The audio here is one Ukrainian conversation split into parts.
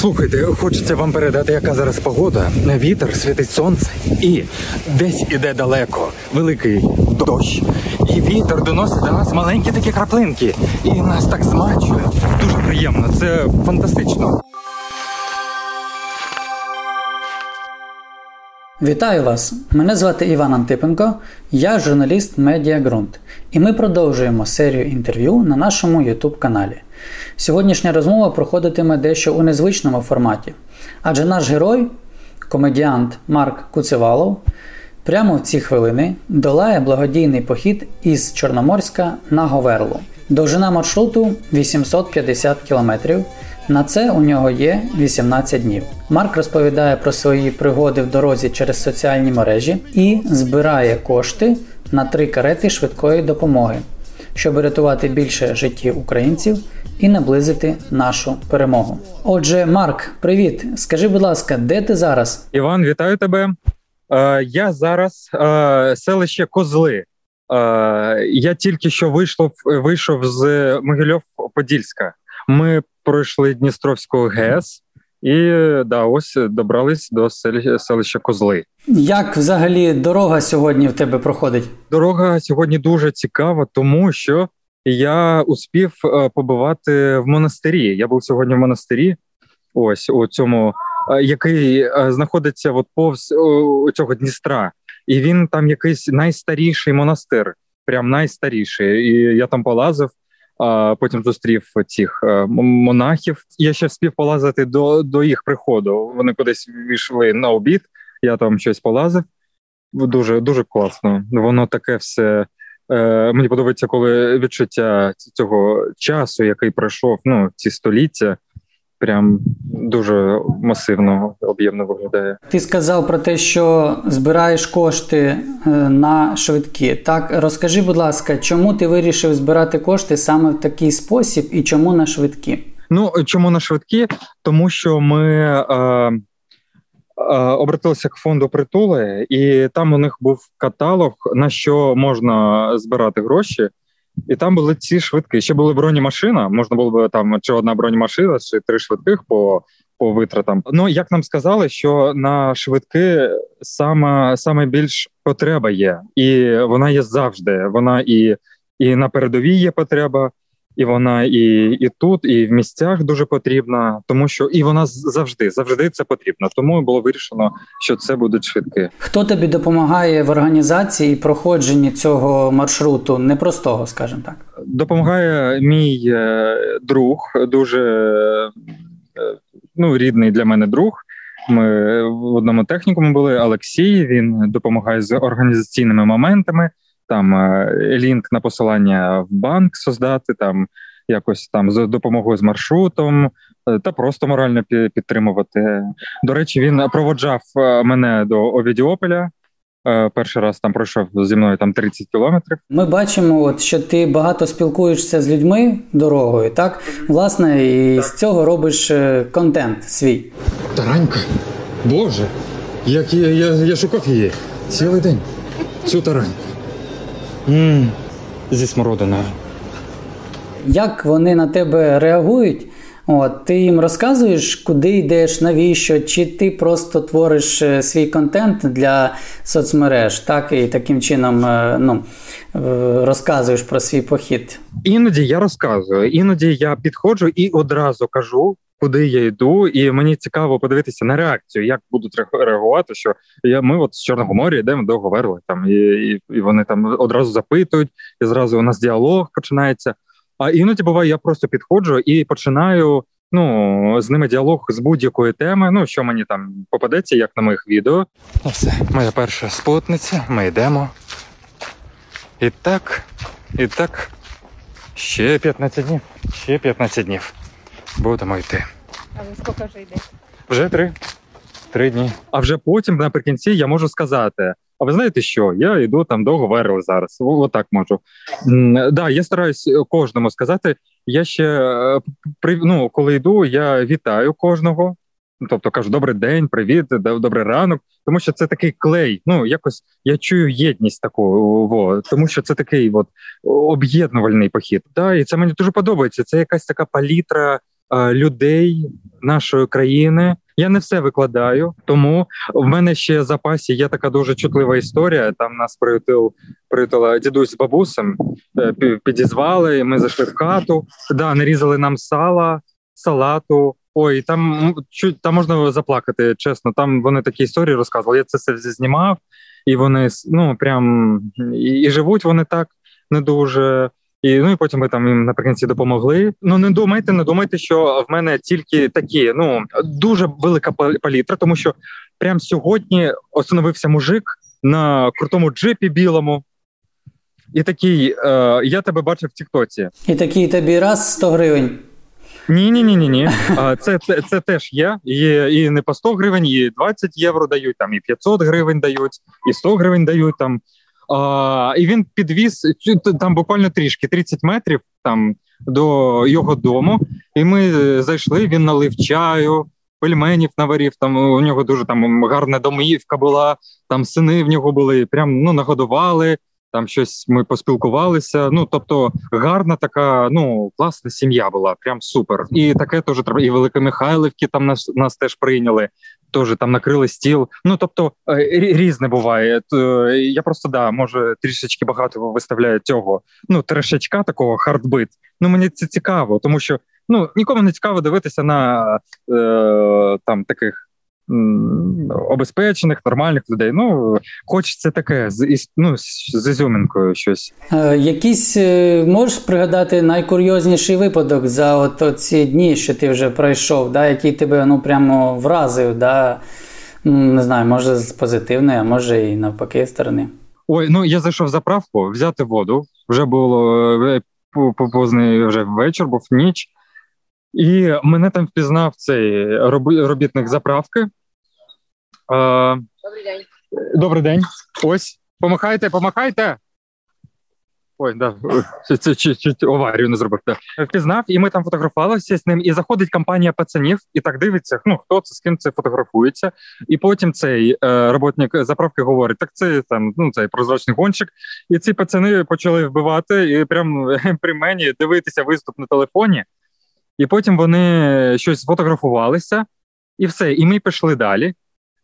Слухайте, хочеться вам передати, яка зараз погода. На Вітер світить сонце, і десь іде далеко великий дощ. І вітер доносить до нас маленькі такі краплинки. І нас так змачує. Дуже приємно. Це фантастично. Вітаю вас! Мене звати Іван Антипенко, я журналіст Медіа Ґрунт, і ми продовжуємо серію інтерв'ю на нашому YouTube каналі. Сьогоднішня розмова проходитиме дещо у незвичному форматі, адже наш герой, комедіант Марк Куцевалов, прямо в ці хвилини долає благодійний похід із Чорноморська на Говерлу. Довжина маршруту 850 кілометрів. На це у нього є 18 днів. Марк розповідає про свої пригоди в дорозі через соціальні мережі і збирає кошти на три карети швидкої допомоги, щоб рятувати більше життів українців і наблизити нашу перемогу. Отже, Марк, привіт! Скажи, будь ласка, де ти зараз? Іван, вітаю тебе. Е, я зараз е, селище Козли. Е, я тільки що вийшов, вийшов з Могильов-Подільська. Ми пройшли Дністровського ГЕС і да, ось добрались до селища Козли. Як взагалі дорога сьогодні в тебе проходить? Дорога сьогодні дуже цікава, тому що я успів е, побувати в монастирі. Я був сьогодні в монастирі, ось у цьому, е, який е, знаходиться от повз цього Дністра, і він там якийсь найстаріший монастир, прям найстаріший. І я там полазив потім зустрів цих е, монахів. Я ще встиг полазити до до їх приходу. Вони кудись війшли на обід. Я там щось полазив. Дуже дуже класно. Воно таке все. Е, Мені подобається, коли відчуття цього часу, який пройшов, ну ці століття прям дуже масивно об'ємно виглядає. Ти сказав про те, що збираєш кошти е, на швидкі. Так розкажи, будь ласка, чому ти вирішив збирати кошти саме в такий спосіб і чому на швидкі? Ну чому на швидкі? Тому що ми. Е, Обратилися к фонду притули, і там у них був каталог, на що можна збирати гроші. І там були ці швидкі. Ще були бронемашина, можна було б там чи одна бронемашина, чи три швидких по по витратам. Ну як нам сказали, що на швидки саме саме більш потреба є, і вона є завжди. Вона і і на передовій є потреба, і вона і і тут, і в місцях дуже потрібна, тому що і вона завжди завжди це потрібно. Тому було вирішено, що це будуть швидки. Хто тобі допомагає в організації і проходженні цього маршруту непростого, скажімо так, допомагає мій е, друг, дуже е, ну рідний для мене друг. Ми в одному технікуму були. Олексій він допомагає з організаційними моментами там е, лінк на посилання в банк создати, там якось там з допомогою з маршрутом е, та просто морально підтримувати. До речі, він проводжав е, мене до Овідіополя. Перший раз там пройшов зі мною там 30 кілометрів. Ми бачимо, от що ти багато спілкуєшся з людьми дорогою, так власне, і з цього робиш контент свій. Таранька, Боже, як я я, я шукав її цілий день. Цю тараньку. Ммм, Зі смородиною. Як вони на тебе реагують? От, Ти їм розказуєш, куди йдеш, навіщо, чи ти просто твориш е, свій контент для соцмереж, так і таким чином е, ну, розказуєш про свій похід? Іноді я розказую, іноді я підходжу і одразу кажу, куди я йду, і мені цікаво подивитися на реакцію, як будуть реагувати. Що я ми от з Чорного моря йдемо до Говерли, там і, і, і вони там одразу запитують, і зразу у нас діалог починається. А іноді буває, я просто підходжу і починаю. Ну, з ними діалог з будь-якої теми. Ну, що мені там попадеться, як на моїх відео. Ну, все, моя перша спутниця. Ми йдемо. І так, і так. Ще 15 днів. Ще 15 днів. Будемо йти. А ви скільки вже йде? Вже три. Три дні. А вже потім, наприкінці, я можу сказати: а ви знаєте що? Я йду там довго верли зараз. Отак можу. М, да, я стараюсь кожному сказати. Я ще е, при ну, коли йду, я вітаю кожного. Тобто кажу, добрий день, привіт, добрий ранок. Тому що це такий клей. Ну якось я чую єдність таку, во, тому що це такий от об'єднувальний похід. Да, І це мені дуже подобається. Це якась така палітра е, людей нашої країни. Я не все викладаю, тому в мене ще в запасі є така дуже чутлива історія. Там нас приютив приютила дідусь з бабусем, е, підізвали. Ми зайшли в хату, да, нарізали нам сала, салату. Ой, там чуть там можна заплакати. Чесно, там вони такі історії розказували. Я це все знімав, і вони ну прям і, і живуть вони так не дуже. І ну і потім ми там їм наприкінці допомогли. Ну не думайте, не думайте, що в мене тільки такі. Ну дуже велика палітра, тому що прямо сьогодні остановився мужик на крутому джипі білому. І такий, е, я тебе бачив в Тіктоці. І такий тобі раз 100 гривень. Ні, ні, ні, ні, ні. Це це, це теж є. Є і не по 100 гривень, і 20 євро дають, там і 500 гривень дають, і 100 гривень дають там. І він підвіз там буквально трішки 30 метрів там до його дому. І ми зайшли. Він налив чаю, пельменів наварів. Там у нього дуже там гарна домівка була. Там сини в нього були. Прям ну нагодували. Там щось ми поспілкувалися. Ну тобто, гарна така, ну класна сім'я була, прям супер. І таке теж треба. І Великомихайлівки там нас нас теж прийняли теж там накрили стіл. Ну тобто е, різне буває. Я просто да, може трішечки багато виставляю цього. Ну, трешечка такого хардбит. Ну мені це цікаво, тому що ну нікому не цікаво дивитися на е, там таких обезпечених, нормальних людей. Ну хочеться таке з ну, з ізюминкою щось. Е, якийсь е, можеш пригадати найкурйозніший випадок за от ці дні, що ти вже пройшов, да, який тебе ну прямо вразив, да? не знаю, може з позитивної, а може і навпаки сторони. Ой, ну я зайшов в заправку, взяти воду. Вже було е, позний вже вечір, був ніч. І мене там впізнав цей робітник заправки. Добрий день. Добрий день. Ось. Помахайте, помахайте. Ой, да, це чуть аварію не зробив. Впізнав, і ми там фотографувалися з ним. І заходить компанія пацанів, і так дивиться, ну хто це з ким це фотографується. І потім цей е, роботник заправки говорить: так це там ну цей прозрачний гонщик. І ці пацани почали вбивати і прям при мені дивитися виступ на телефоні. І потім вони щось фотографувалися, і все. І ми пішли далі.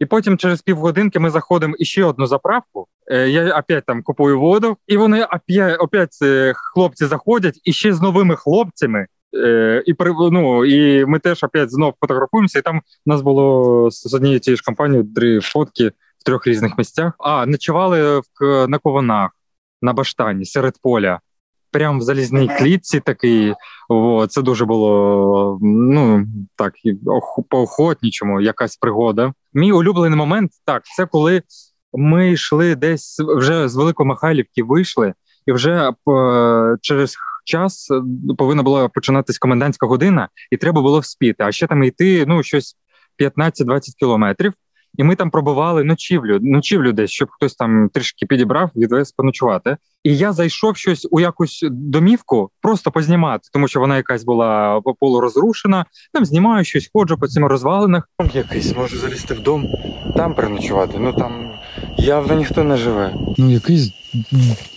І потім через півгодинки ми заходимо і ще одну заправку. Е, я опять там купую воду, і вони опять, опять е, хлопці заходять і ще з новими хлопцями. Е, і ну, і ми теж опять знов фотографуємося. І там у нас було з однієї тієї ж компанії три фотки в трьох різних місцях. А ночували в на кованах на баштані серед поля прям в залізній клітці такий. О, це дуже було ну так по охотнічому, якась пригода. Мій улюблений момент так, це коли ми йшли десь вже з Великомихайлівки вийшли, і вже е, через час повинна була починатись комендантська година, і треба було вспіти. А ще там йти ну щось 15-20 кілометрів. І ми там пробували ночівлю, ночівлю десь, щоб хтось там трішки підібрав, відвез поночувати. І я зайшов щось у якусь домівку, просто познімати, тому що вона якась була полурозрушена. Там знімаю щось, ходжу по цим розвалинах. Якийсь можу залізти в дом, там переночувати. Ну там явно ніхто не живе. Ну, якийсь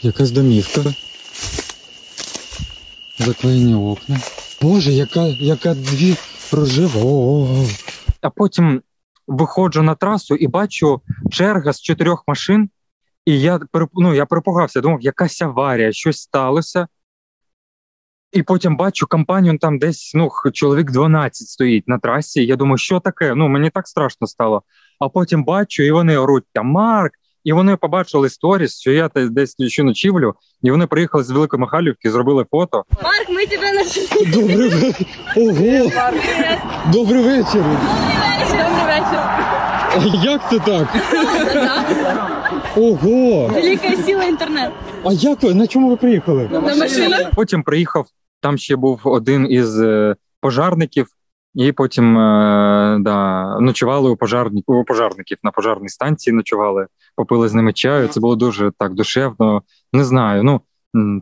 якась домівка. Заклеєні окна. Боже, яка яка дві прожива. А потім виходжу на трасу і бачу черга з чотирьох машин, і я ну, я перепугався, думав, якась аварія, щось сталося. І потім бачу компанію там десь ну, чоловік 12 стоїть на трасі. Я думаю, що таке? Ну мені так страшно стало. А потім бачу, і вони оруть там Марк, і вони побачили сторіс, що я десь ще ночівлю, і вони приїхали з Великої Михайлівки, зробили фото. Марк, ми тебе нашли. Добрий Ого! Добрий вечір. Добрий вечір. Як це так? Ого! Велика сила інтернет. А як ви? На чому ви приїхали? На машинах. Потім приїхав, там ще був один із е, пожарників. І потім е, да, ночували у пожарників, у пожарників на пожарній станції. Ночували, попили з ними чаю. Це було дуже так душевно. Не знаю. Ну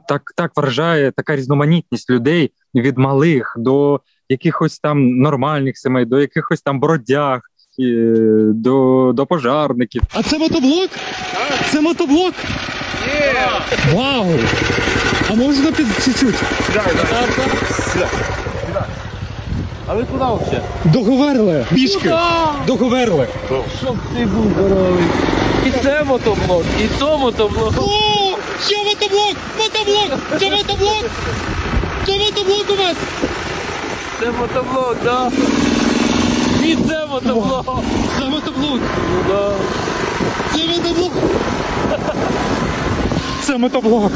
так так вражає така різноманітність людей від малих до якихось там нормальних сімей, до якихось там бродяг, до до пожарників. А це мотоблок? Це мотоблок? Yeah. Вау! А можна під чуть-чуть? Да, да. А ви куди взагалі? Договерли! Пішки! Договерли! Щоб ти був здоровий. І це мотоблок, і це мотоблок. О, ще мотоблок! Мотоблок! Це мотоблок! Це мотоблок у вас! Це мотоблок, да? І це мотоблок. Це мотоблок! Да. Це мотоблок! Це мотоблок!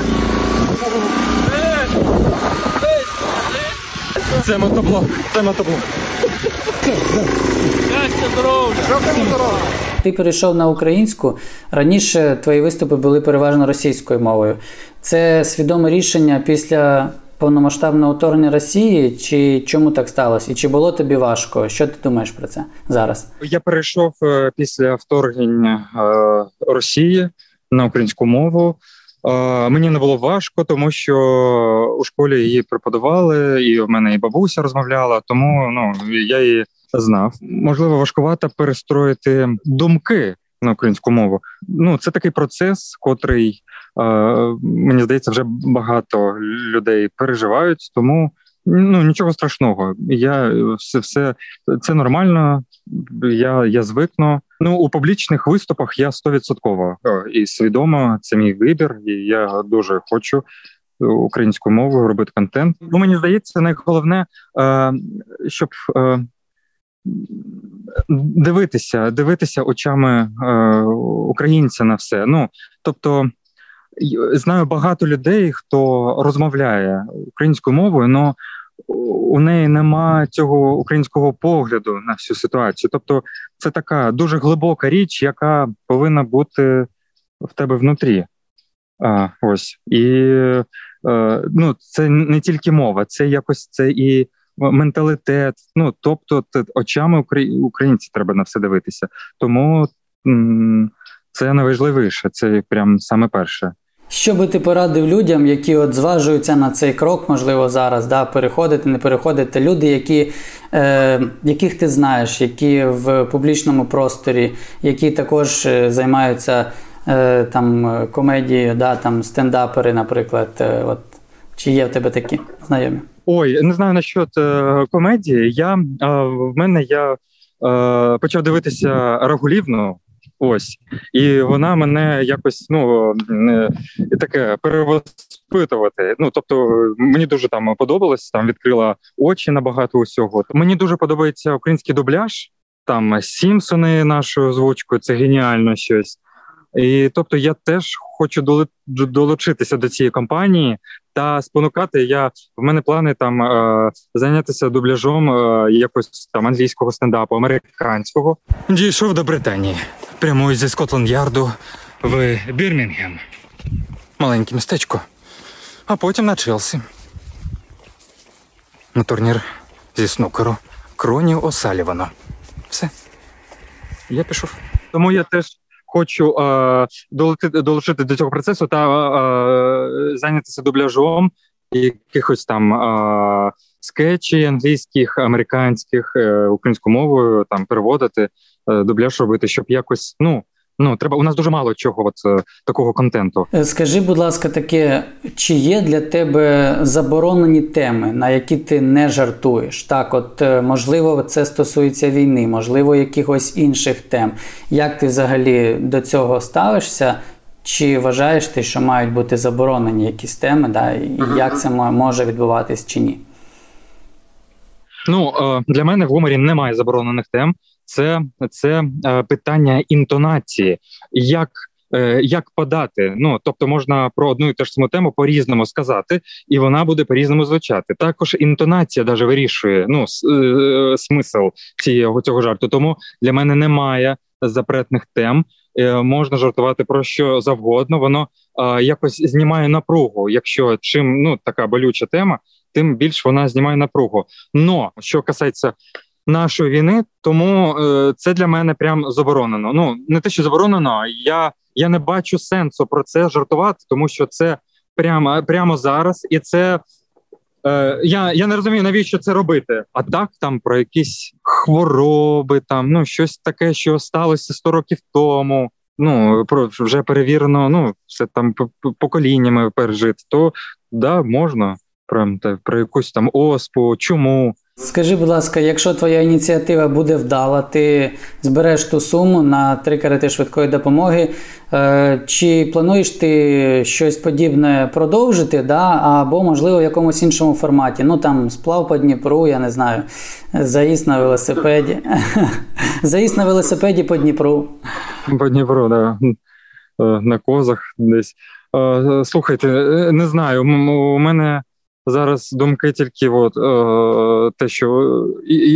Це мотоблок! Це мотоблок! Ти перейшов на українську. Раніше твої виступи були переважно російською мовою. Це свідоме рішення після повномасштабного вторгнення Росії, чи чому так сталося? І чи було тобі важко? Що ти думаєш про це зараз? Я перейшов е, після вторгнення е, Росії на українську мову. Е, Мені не було важко, тому що у школі її преподавали, і в мене і бабуся розмовляла, тому ну я її знав. Можливо, важкувато перестроїти думки на українську мову. Ну, це такий процес, котрий е, мені здається, вже багато людей переживають, тому ну нічого страшного. Я е, все, все це нормально. Я, я звикну. Ну у публічних виступах я стовідсотково е, і свідомо це мій вибір, і я дуже хочу українською мовою робити контент. Ну мені здається, найголовне, щоб дивитися, дивитися очами е, українця на все. Ну тобто. Знаю багато людей, хто розмовляє українською мовою, але у неї нема цього українського погляду на всю ситуацію. Тобто, це така дуже глибока річ, яка повинна бути в тебе внутрі. А, ось і е, ну, це не тільки мова, це якось це і менталітет. Ну тобто, очами украї- українці треба на все дивитися. Тому це найважливіше, це прям саме перше. Що би ти порадив людям, які от зважуються на цей крок, можливо, зараз, да, переходити, не переходити. Люди, які, е, яких ти знаєш, які в публічному просторі, які також е, займаються е, там комедією, да, там стендапери, наприклад. Е, от, чи є в тебе такі знайомі? Ой, не знаю насчет е, комедії. Я е, в мене я е, почав дивитися Рагулівну. Ось, і вона мене якось ну не, таке перевоспитувати. Ну тобто, мені дуже там подобалось, там відкрила очі на багато усього. Мені дуже подобається український дубляж. Там Сімпсони нашою озвучкою, це геніально щось. І тобто я теж хочу долучитися до цієї компанії та спонукати. Я в мене плани там е, зайнятися дубляжом е, якось там англійського стендапу, американського. Дійшов до Британії. Прямую зі Скотланд-Ярду в Бірмінгем. Маленьке містечко. А потім на Челсі. На турнір зі снукеру Кроні Осалівана. Все. Я пішов. Тому я теж хочу е, долучити, долучити до цього процесу та е, зайнятися дубляжом якихось там е, скетчі англійських, американських, е, українською мовою, там переводити, е, дубляж робити, щоб якось, ну. Ну, треба у нас дуже мало чого, от е, такого контенту. Е, Скажи, будь ласка, таке, чи є для тебе заборонені теми, на які ти не жартуєш? Так, от е, можливо, це стосується війни, можливо, якихось інших тем. Як ти взагалі до цього ставишся? Чи вважаєш ти, що мають бути заборонені якісь теми, да, і як це може відбуватись чи ні? Ну для мене в гуморі немає заборонених тем. Це, це е, питання інтонації, як. е, Як подати, ну тобто можна про одну і ту ж саму тему по-різному сказати, і вона буде по-різному звучати. Також інтонація даже вирішує ну е, смисл цього цього жарту. Тому для мене немає запретних тем. Можна жартувати про що завгодно. Воно е, якось знімає напругу. Якщо чим ну така болюча тема, тим більш вона знімає напругу. Но що касається нашої війни, тому е, це для мене прям заборонено. Ну не те, що заборонено, я, я не бачу сенсу про це жартувати, тому що це прямо, прямо зараз, і це. Е, я, я не розумію, навіщо це робити. А так там про якісь хвороби, там ну щось таке, що сталося 100 років тому. Ну про вже перевірено, ну все там поколіннями пережити. То да, можна прям про якусь там оспу, чому. Скажи, будь ласка, якщо твоя ініціатива буде вдала, ти збереш ту суму на три карети швидкої допомоги. Е, чи плануєш ти щось подібне продовжити, да? або, можливо, в якомусь іншому форматі? Ну там сплав по Дніпру, я не знаю, заїзд на велосипеді. Заїзд на велосипеді по Дніпру. По Дніпру, да. Е, на козах десь. Е, слухайте, не знаю, у мене зараз думки тільки от, те, що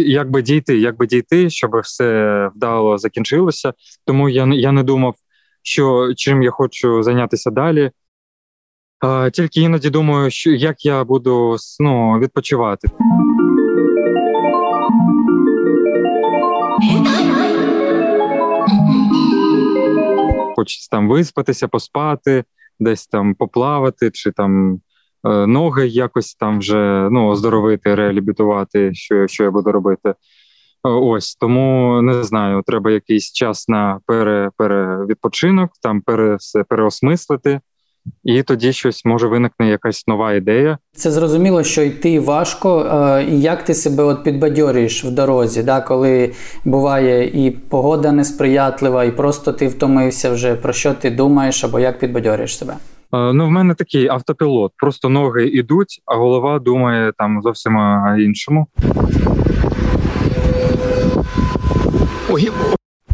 як би дійти, як би дійти, щоб все вдало закінчилося. Тому я я не думав, що чим я хочу зайнятися далі. Тільки іноді думаю, що як я буду ну, відпочивати. Хочеться там виспатися, поспати, десь там поплавати, чи там е, ноги якось там вже ну, оздоровити, реабілітувати, що що я буду робити. Ось тому не знаю, треба якийсь час на пере, перевідпочинок, там пере, все переосмислити і тоді щось може виникне якась нова ідея. Це зрозуміло, що йти важко. Е, і як ти себе от підбадьорюєш в дорозі, да, коли буває і погода несприятлива, і просто ти втомився вже про що ти думаєш, або як підбадьорюєш себе? Е, ну, в мене такий автопілот. Просто ноги йдуть, а голова думає там зовсім іншому. Ой,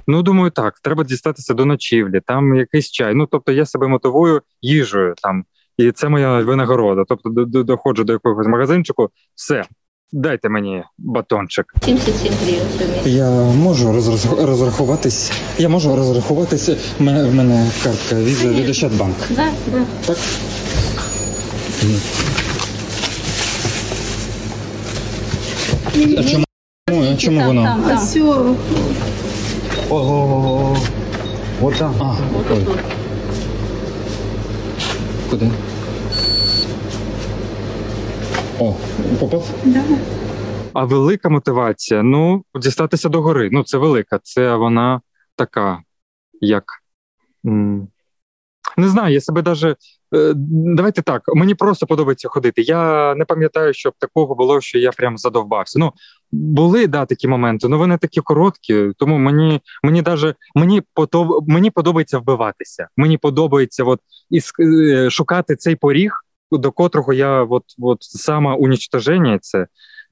Ну, думаю, так, треба дістатися до ночівлі, там якийсь чай. Ну, тобто, я себе мотивую їжею там, і це моя винагорода. Тобто, доходжу до якогось магазинчику, все. Дайте мені батончик. 77 гривень. Я можу розрахуватись. Я можу розрахуватися. В мене, в мене картка віза від Ощадбанк. Да, да. Так. А чому, чому там, воно? Там, там. Все. Ого. Вот там. А, ой. Куди? О, попав? Да. А велика мотивація. Ну, дістатися до гори. Ну, це велика. Це вона така, як. Не знаю, я себе даже. Е, давайте так, мені просто подобається ходити. Я не пам'ятаю, щоб такого було, що я прям задовбався. Ну, були да, такі моменти, але вони такі короткі, тому мені мені даже мені мені подобається вбиватися. Мені подобається от, іс, е, шукати цей поріг, до котрого я от, от саме унічтоження це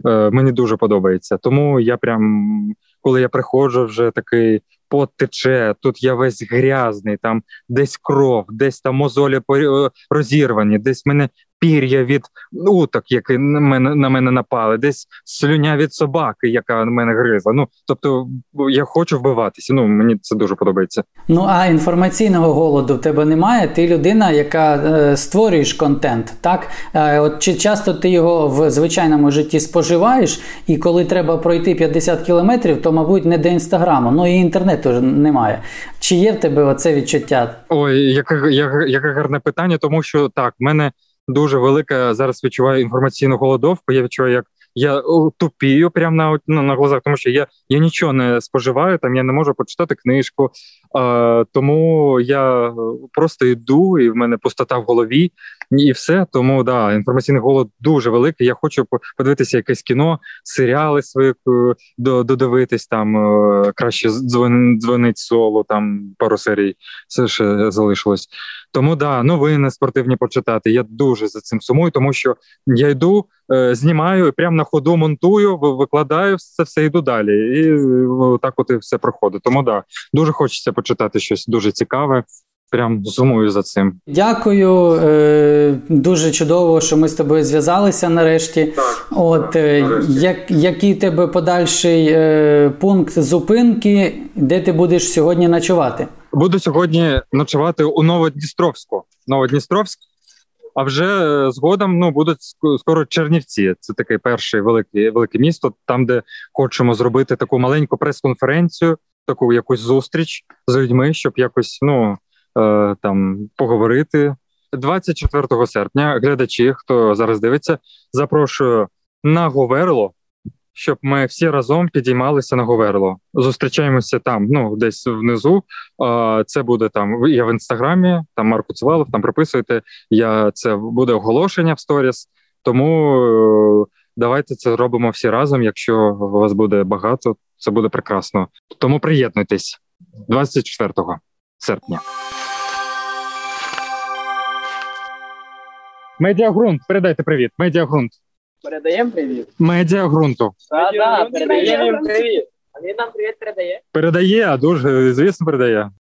е, мені дуже подобається. Тому я прям, коли я приходжу, вже такий пот тече, тут я весь грязний, там десь кров, десь там мозолі е, розірвані, десь мене пір'я від уток, які на мене на мене напали, десь слюня від собаки, яка на мене гризла. Ну тобто я хочу вбиватися. Ну мені це дуже подобається. Ну а інформаційного голоду в тебе немає. Ти людина, яка е, створюєш контент, так е, от чи часто ти його в звичайному житті споживаєш, і коли треба пройти 50 кілометрів, то мабуть не до інстаграму, ну і інтернету ж немає. Чи є в тебе оце відчуття? Ой, яке яке, яке гарне питання, тому що так в мене дуже велика зараз відчуваю інформаційну голодовку. Я відчуваю, як я тупію прямо на ну, на глазах, тому що я я нічого не споживаю, там я не можу почитати книжку, Е, тому я просто йду, і в мене пустота в голові, і все. Тому да, інформаційний голод дуже великий. Я хочу подивитися якесь кіно, серіали свої е, додивитись там е, краще дзвонить соло, там пару серій все ще залишилось. Тому да, новини спортивні почитати. Я дуже за цим сумую, тому що я йду, е, знімаю і прямо на ходу монтую, викладаю це все йду далі. І так от і все проходить. Тому да, дуже хочеться почитати щось дуже цікаве. Прям сумую за цим. Дякую, е, дуже чудово, що ми з тобою зв'язалися нарешті. Так, От е, нарешті. як який тебе подальший е, пункт зупинки, де ти будеш сьогодні ночувати? Буду сьогодні ночувати у Новодністровську. Новодністровськ, а вже згодом ну будуть скоро Чернівці. Це таке перше велике велике місто, там де хочемо зробити таку маленьку прес-конференцію, таку якусь зустріч з людьми, щоб якось ну е, там поговорити. 24 серпня. Глядачі, хто зараз дивиться, запрошую на Говерло щоб ми всі разом підіймалися на Говерло. Зустрічаємося там, ну десь внизу. Це буде там. Я в інстаграмі, там Марко Цивалов, там прописуєте. Я це буде оголошення в сторіс. Тому Давайте це робимо всі разом. Якщо вас буде багато, це буде прекрасно. Тому приєднуйтесь 24 серпня. Медіагрунт, передайте привіт. Медіагрунт. Передаємо привіт. Медіагрунту. Так, так, передаємо привіт. А він нам привіт передає. Передає, а дуже звісно передає.